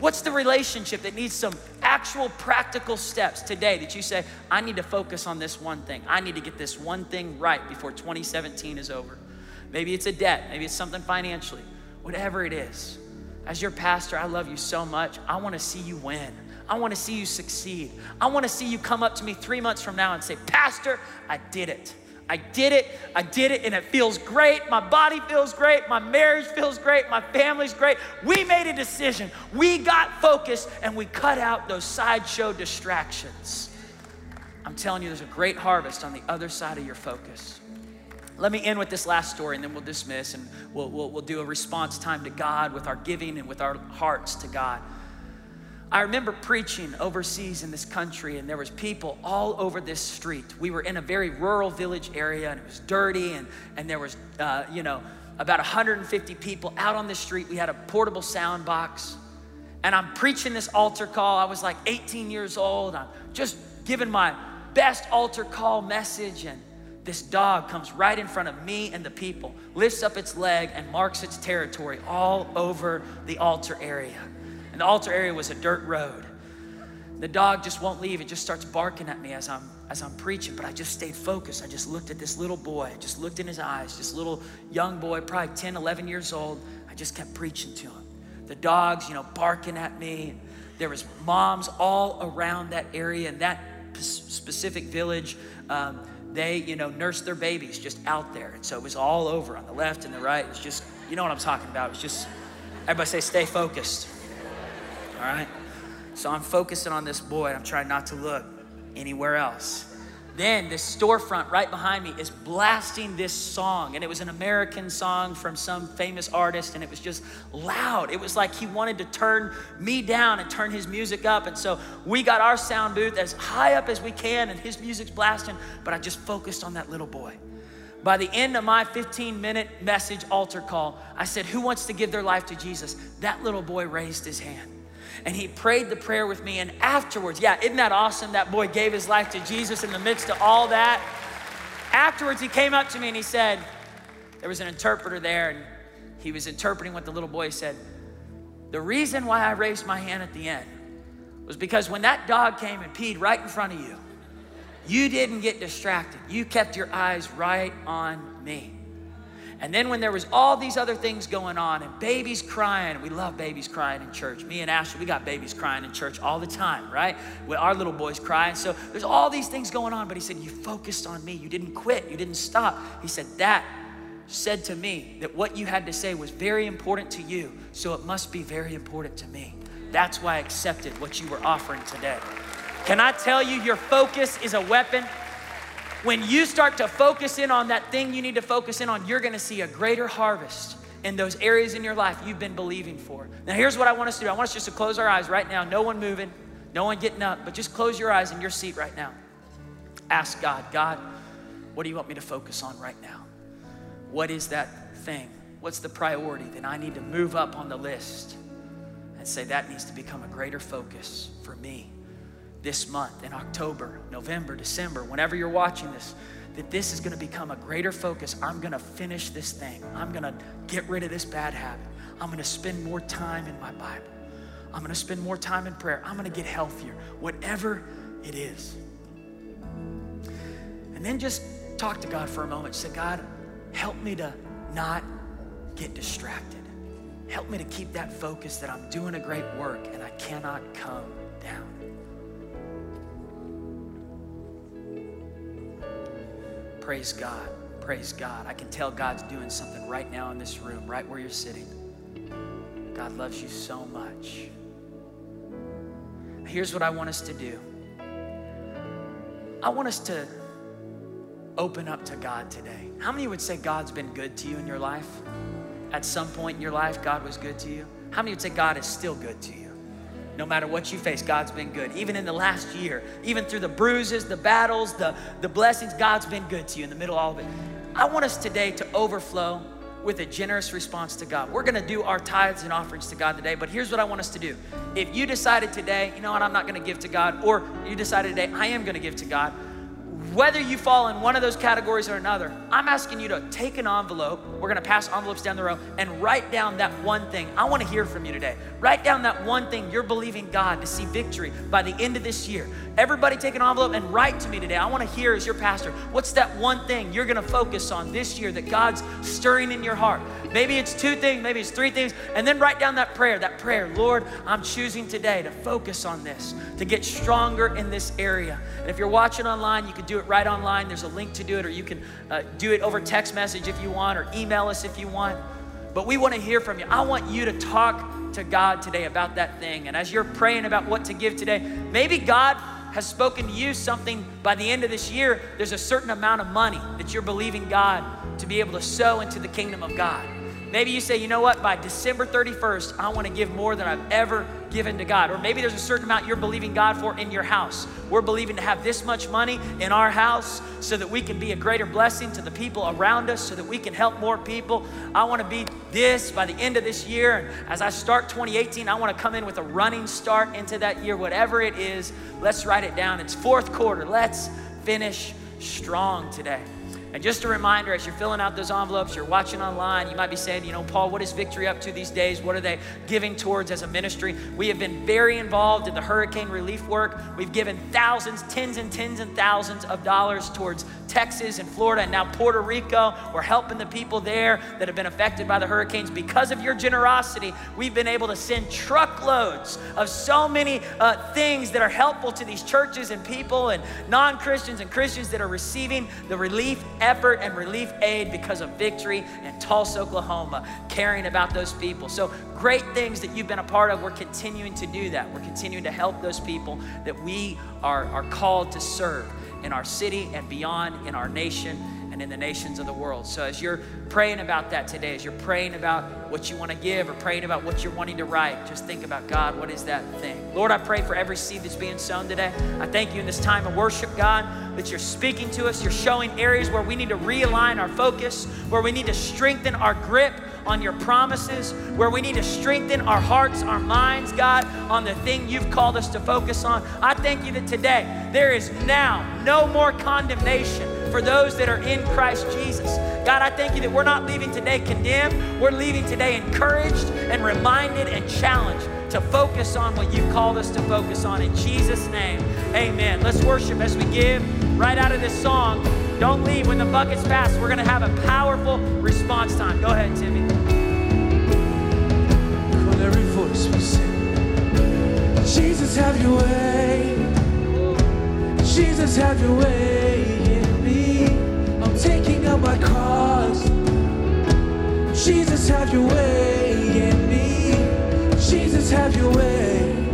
Speaker 1: What's the relationship that needs some actual practical steps today that you say, I need to focus on this one thing. I need to get this one thing right before 2017 is over. Maybe it's a debt, maybe it's something financially whatever it is. As your pastor, I love you so much. I want to see you win. I want to see you succeed. I want to see you come up to me three months from now and say, Pastor, I did it. I did it. I did it, and it feels great. My body feels great. My marriage feels great. My family's great. We made a decision. We got focused, and we cut out those sideshow distractions. I'm telling you, there's a great harvest on the other side of your focus. Let me end with this last story and then we'll dismiss and we'll, we'll, we'll do a response time to God with our giving and with our hearts to God. I remember preaching overseas in this country, and there was people all over this street. We were in a very rural village area, and it was dirty, and, and there was, uh, you know, about 150 people out on the street. We had a portable sound box, and I'm preaching this altar call. I was like 18 years old. I'm just giving my best altar call message, and this dog comes right in front of me and the people, lifts up its leg, and marks its territory all over the altar area. And the altar area was a dirt road. The dog just won't leave. It just starts barking at me as I'm as I'm preaching, but I just stayed focused. I just looked at this little boy, just looked in his eyes, this little young boy, probably 10, 11 years old. I just kept preaching to him. The dog's, you know, barking at me, There was moms all around that area and that specific village. Um, they, you know, nursed their babies just out there. And so it was all over on the left and the right. It was just, you know what I'm talking about. It was just, everybody say, stay focused. All right? So I'm focusing on this boy. And I'm trying not to look anywhere else. Then this storefront right behind me is blasting this song. And it was an American song from some famous artist. And it was just loud. It was like he wanted to turn me down and turn his music up. And so we got our sound booth as high up as we can. And his music's blasting. But I just focused on that little boy. By the end of my 15 minute message altar call, I said, Who wants to give their life to Jesus? That little boy raised his hand and he prayed the prayer with me. And afterwards, yeah, isn't that awesome? That boy gave his life to Jesus in the midst of all that. Afterwards, he came up to me and he said, There was an interpreter there, and he was interpreting what the little boy said. The reason why I raised my hand at the end was because when that dog came and peed right in front of you, you didn't get distracted. You kept your eyes right on me. And then when there was all these other things going on and babies crying, we love babies crying in church. Me and Ashley, we got babies crying in church all the time, right? When our little boys cry. And so there's all these things going on, but he said, You focused on me. You didn't quit. You didn't stop. He said, That said to me that what you had to say was very important to you, so it must be very important to me. That's why I accepted what you were offering today. Can I tell you, your focus is a weapon? When you start to focus in on that thing you need to focus in on, you're gonna see a greater harvest in those areas in your life you've been believing for. Now, here's what I want us to do I want us just to close our eyes right now. No one moving, no one getting up, but just close your eyes in your seat right now. Ask God, God, what do you want me to focus on right now? What is that thing? What's the priority that I need to move up on the list and say that needs to become a greater focus for me? This month, in October, November, December, whenever you're watching this, that this is gonna become a greater focus. I'm gonna finish this thing. I'm gonna get rid of this bad habit. I'm gonna spend more time in my Bible. I'm gonna spend more time in prayer. I'm gonna get healthier, whatever it is. And then just talk to God for a moment. Say, God, help me to not get distracted. Help me to keep that focus that I'm doing a great work and I cannot come Praise God. Praise God. I can tell God's doing something right now in this room, right where you're sitting. God loves you so much. Here's what I want us to do I want us to open up to God today. How many would say God's been good to you in your life? At some point in your life, God was good to you? How many would say God is still good to you? No matter what you face, God's been good. Even in the last year, even through the bruises, the battles, the, the blessings, God's been good to you in the middle of all of it. I want us today to overflow with a generous response to God. We're gonna do our tithes and offerings to God today, but here's what I want us to do. If you decided today, you know what, I'm not gonna give to God, or you decided today, I am gonna give to God, whether you fall in one of those categories or another, I'm asking you to take an envelope. We're gonna pass envelopes down the row and write down that one thing. I wanna hear from you today. Write down that one thing you're believing God to see victory by the end of this year. Everybody take an envelope and write to me today. I wanna hear as your pastor, what's that one thing you're gonna focus on this year that God's stirring in your heart? Maybe it's two things, maybe it's three things, and then write down that prayer. That prayer, Lord, I'm choosing today to focus on this, to get stronger in this area. And if you're watching online, you can do it right online. There's a link to do it, or you can uh, do it over text message if you want, or email us if you want. But we want to hear from you. I want you to talk to God today about that thing. And as you're praying about what to give today, maybe God has spoken to you something by the end of this year, there's a certain amount of money that you're believing God to be able to sow into the kingdom of God. Maybe you say, you know what, by December 31st, I want to give more than I've ever given to God. Or maybe there's a certain amount you're believing God for in your house. We're believing to have this much money in our house so that we can be a greater blessing to the people around us, so that we can help more people. I want to be this by the end of this year. And as I start 2018, I want to come in with a running start into that year, whatever it is. Let's write it down. It's fourth quarter. Let's finish strong today. And just a reminder as you're filling out those envelopes, you're watching online, you might be saying, you know, Paul, what is Victory up to these days? What are they giving towards as a ministry? We have been very involved in the hurricane relief work. We've given thousands, tens and tens and thousands of dollars towards Texas and Florida and now Puerto Rico. We're helping the people there that have been affected by the hurricanes. Because of your generosity, we've been able to send truckloads of so many uh, things that are helpful to these churches and people and non Christians and Christians that are receiving the relief effort and relief aid because of victory in Tulsa, Oklahoma, caring about those people. So great things that you've been a part of. We're continuing to do that. We're continuing to help those people that we are, are called to serve in our city and beyond, in our nation and in the nations of the world. So as you're praying about that today, as you're praying about what you want to give or praying about what you're wanting to write, just think about God, what is that thing? Lord, I pray for every seed that's being sown today. I thank you in this time of worship, God, that you're speaking to us. You're showing areas where we need to realign our focus, where we need to strengthen our grip on your promises, where we need to strengthen our hearts, our minds, God, on the thing you've called us to focus on. I thank you that today there is now no more condemnation for those that are in Christ Jesus. God, I thank you that we're not leaving today condemned, we're leaving today encouraged and reminded and challenged to focus on what you've called us to focus on. In Jesus' name, amen. Let's worship as we give right out of this song. Don't leave when the bucket's passed. We're going to have a powerful response time. Go ahead, Timmy.
Speaker 7: Every voice we sing. Jesus, have your way. Jesus, have your way taking up my cross. Jesus, have your way in me. Jesus, have your way.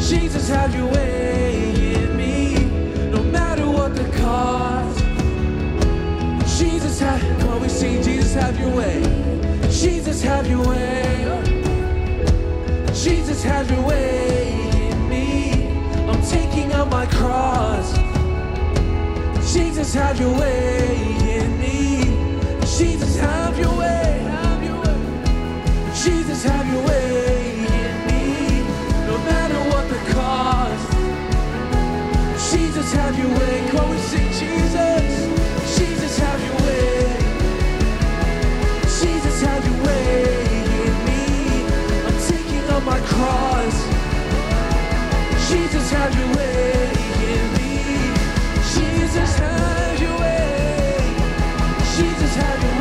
Speaker 7: Jesus, have your way in me. No matter what the cost. Jesus, have, come we sing, Jesus, have your way. Jesus, have your way. Jesus, have your way in me. I'm taking up my cross. Jesus, have your way in me. Jesus, have your way. Have your way. Jesus, have your way in me. No matter what the cost. Jesus, have your way. Come we sing Jesus. Jesus, have your way. Jesus, have your way in me. I'm taking up my cross. Jesus, have your way. Jesus, have your way. Jesus, have your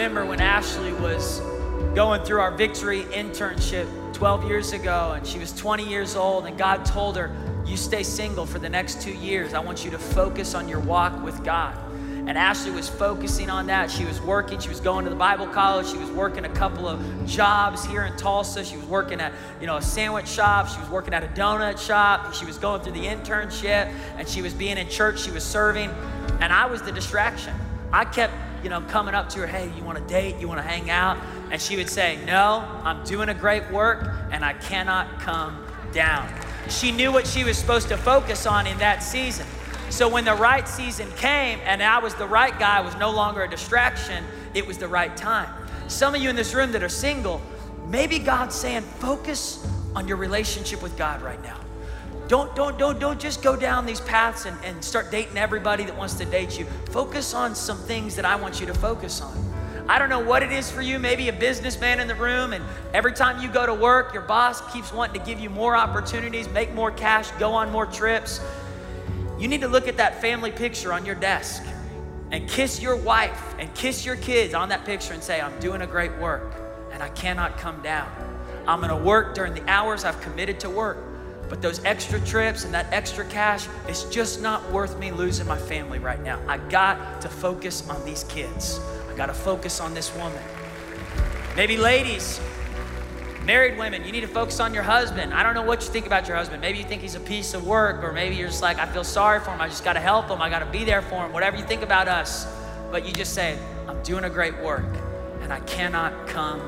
Speaker 1: remember when Ashley was going through our victory internship 12 years ago, and she was 20 years old, and God told her, You stay single for the next two years. I want you to focus on your walk with God. And Ashley was focusing on that. She was working, she was going to the Bible college, she was working a couple of jobs here in Tulsa. She was working at, you know, a sandwich shop, she was working at a donut shop, she was going through the internship, and she was being in church, she was serving, and I was the distraction. I kept, you know, coming up to her, hey, you want to date? You want to hang out? And she would say, no, I'm doing a great work and I cannot come down. She knew what she was supposed to focus on in that season. So when the right season came and I was the right guy, was no longer a distraction, it was the right time. Some of you in this room that are single, maybe God's saying, focus on your relationship with God right now. Don't, don't, don't, don't just go down these paths and, and start dating everybody that wants to date you. Focus on some things that I want you to focus on. I don't know what it is for you, maybe a businessman in the room, and every time you go to work, your boss keeps wanting to give you more opportunities, make more cash, go on more trips. You need to look at that family picture on your desk and kiss your wife and kiss your kids on that picture and say, I'm doing a great work and I cannot come down. I'm gonna work during the hours I've committed to work. But those extra trips and that extra cash, it's just not worth me losing my family right now. I got to focus on these kids. I got to focus on this woman. Maybe ladies, married women, you need to focus on your husband. I don't know what you think about your husband. Maybe you think he's a piece of work, or maybe you're just like, I feel sorry for him. I just got to help him. I got to be there for him. Whatever you think about us. But you just say, I'm doing a great work and I cannot come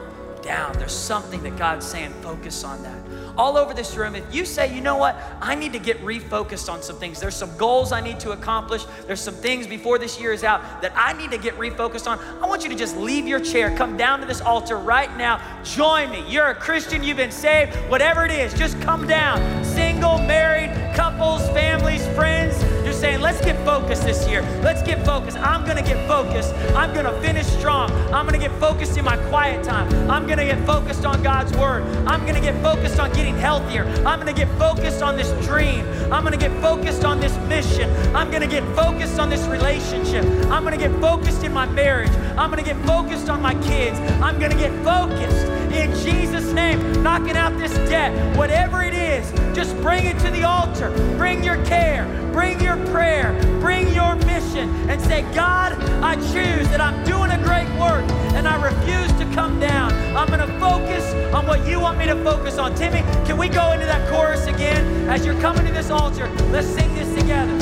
Speaker 1: down. There's something that God's saying, focus on that all over this room, if you say, you know what, I need to get refocused on some things, there's some goals I need to accomplish, there's some things before this year is out that I need to get refocused on, I want you to just leave your chair, come down to this altar right now, join me. You're a Christian, you've been saved, whatever it is, just come down. Single, married, couples, families, friends, saying, let's get focused this year. Let's get focused. I'm going to get focused. I'm going to finish strong. I'm going to get focused in my quiet time. I'm going to get focused on God's word. I'm going to get focused on getting healthier. I'm going to get focused on this dream. I'm going to get focused on this mission. I'm going to get focused on this relationship. I'm going to get focused in my marriage. I'm going to get focused on my kids. I'm going to get focused in Jesus' name, knocking out this debt. Whatever it is, just bring it to the altar. Bring your care, bring your prayer, bring your mission, and say, God, I choose that I'm doing a great work and I refuse to come down. I'm going to focus on what you want me to focus on. Timmy, can we go into that chorus again? As you're coming to this altar, let's sing this together.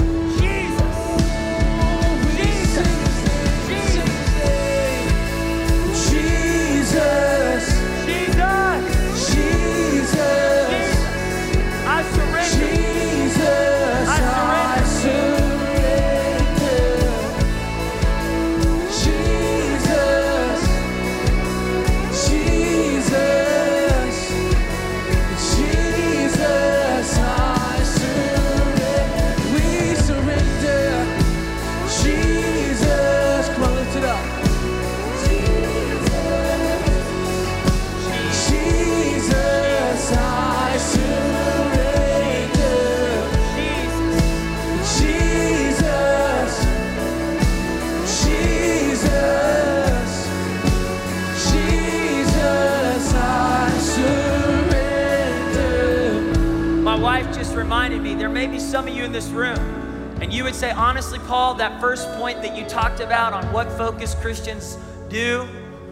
Speaker 1: Jesus, that first point that you talked about on what focused Christians do,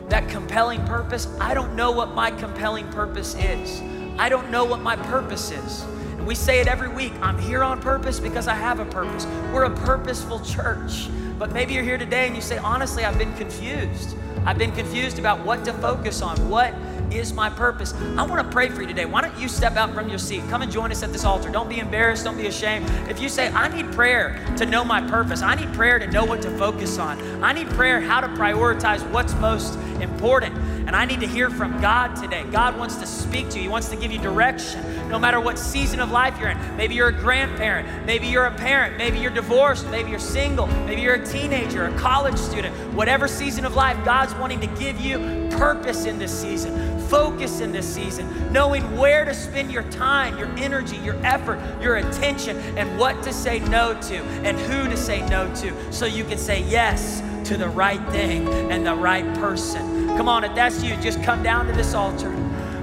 Speaker 1: that compelling purpose, I don't know what my compelling purpose is. I don't know what my purpose is. And we say it every week I'm here on purpose because I have a purpose. We're a purposeful church. But maybe you're here today and you say, honestly, I've been confused. I've been confused about what to focus on. What is my purpose? I want to pray for you today. Why don't you step out from your seat? Come and join us at this altar. Don't be embarrassed. Don't be ashamed. If you say, I need prayer to know my purpose, I need prayer to know what to focus on, I need prayer how to prioritize what's most important. And I need to hear from God today. God wants to speak to you, He wants to give you direction no matter what season of life you're in. Maybe you're a grandparent, maybe you're a parent, maybe you're divorced, maybe you're single, maybe you're a teenager, a college student. Whatever season of life, God's wanting to give you purpose in this season, focus in this season, knowing where to spend your time, your energy, your effort, your attention, and what to say no to and who to say no to so you can say yes to the right thing and the right person. Come on, if that's you, just come down to this altar.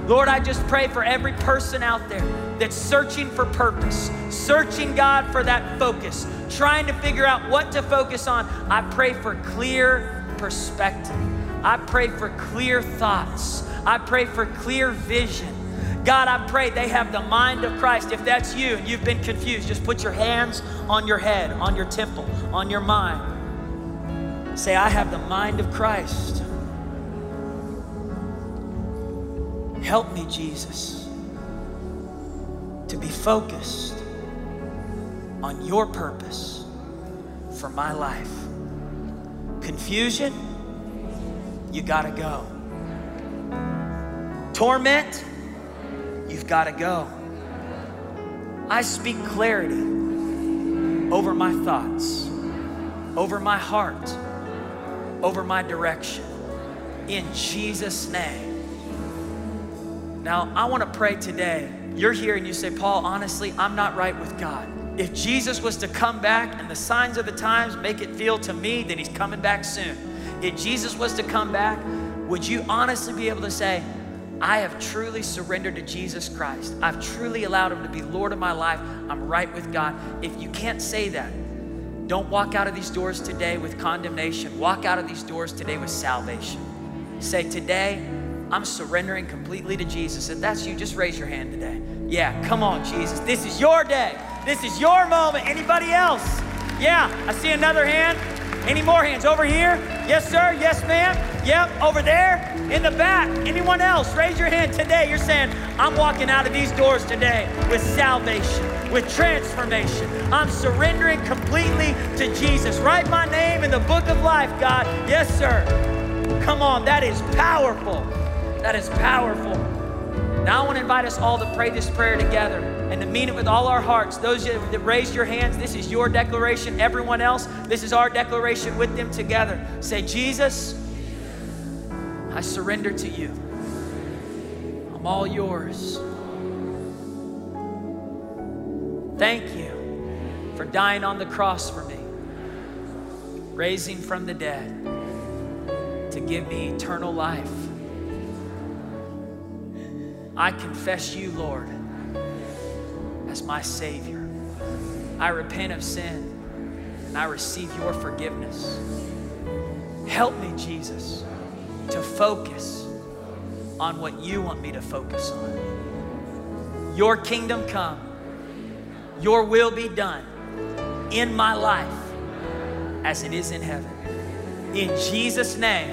Speaker 1: Lord, I just pray for every person out there that's searching for purpose, searching God for that focus, trying to figure out what to focus on. I pray for clear perspective. I pray for clear thoughts. I pray for clear vision. God, I pray they have the mind of Christ. If that's you and you've been confused, just put your hands on your head, on your temple, on your mind. Say, I have the mind of Christ. Help me, Jesus, to be focused on your purpose for my life. Confusion, you gotta go. Torment, you've gotta go. I speak clarity over my thoughts, over my heart, over my direction. in Jesus' name. Now, I want to pray today. You're here and you say, Paul, honestly, I'm not right with God. If Jesus was to come back and the signs of the times make it feel to me that he's coming back soon, if Jesus was to come back, would you honestly be able to say, I have truly surrendered to Jesus Christ. I've truly allowed Him to be Lord of my life. I'm right with God. If you can't say that, don't walk out of these doors today with condemnation. Walk out of these doors today with salvation. Say, Today, I'm surrendering completely to Jesus. If that's you, just raise your hand today. Yeah, come on, Jesus. This is your day. This is your moment. Anybody else? Yeah, I see another hand. Any more hands over here? Yes, sir. Yes, ma'am. Yep, over there in the back. Anyone else? Raise your hand today. You're saying, I'm walking out of these doors today with salvation, with transformation. I'm surrendering completely to Jesus. Write my name in the book of life, God. Yes, sir. Come on, that is powerful. That is powerful. Now I want to invite us all to pray this prayer together and to mean it with all our hearts. Those that raised your hands, this is your declaration. Everyone else, this is our declaration with them together. Say, Jesus, I surrender to you. I'm all yours. Thank you for dying on the cross for me, raising from the dead to give me eternal life. I confess you, Lord, as my Savior. I repent of sin and I receive your forgiveness. Help me, Jesus, to focus on what you want me to focus on. Your kingdom come, your will be done in my life as it is in heaven. In Jesus' name,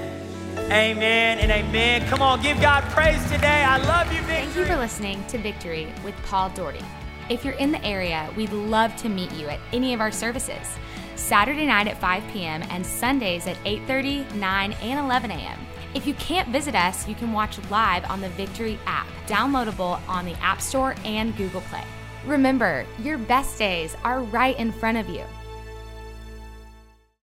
Speaker 1: amen and amen. Come on, give God praise today. I love you, Victory.
Speaker 8: Thank you for listening to Victory with Paul Daugherty. If you're in the area, we'd love to meet you at any of our services. Saturday night at 5 p.m. and Sundays at 8:30, 9, and 11 a.m. If you can't visit us, you can watch live on the Victory app, downloadable on the App Store and Google Play. Remember, your best days are right in front of you.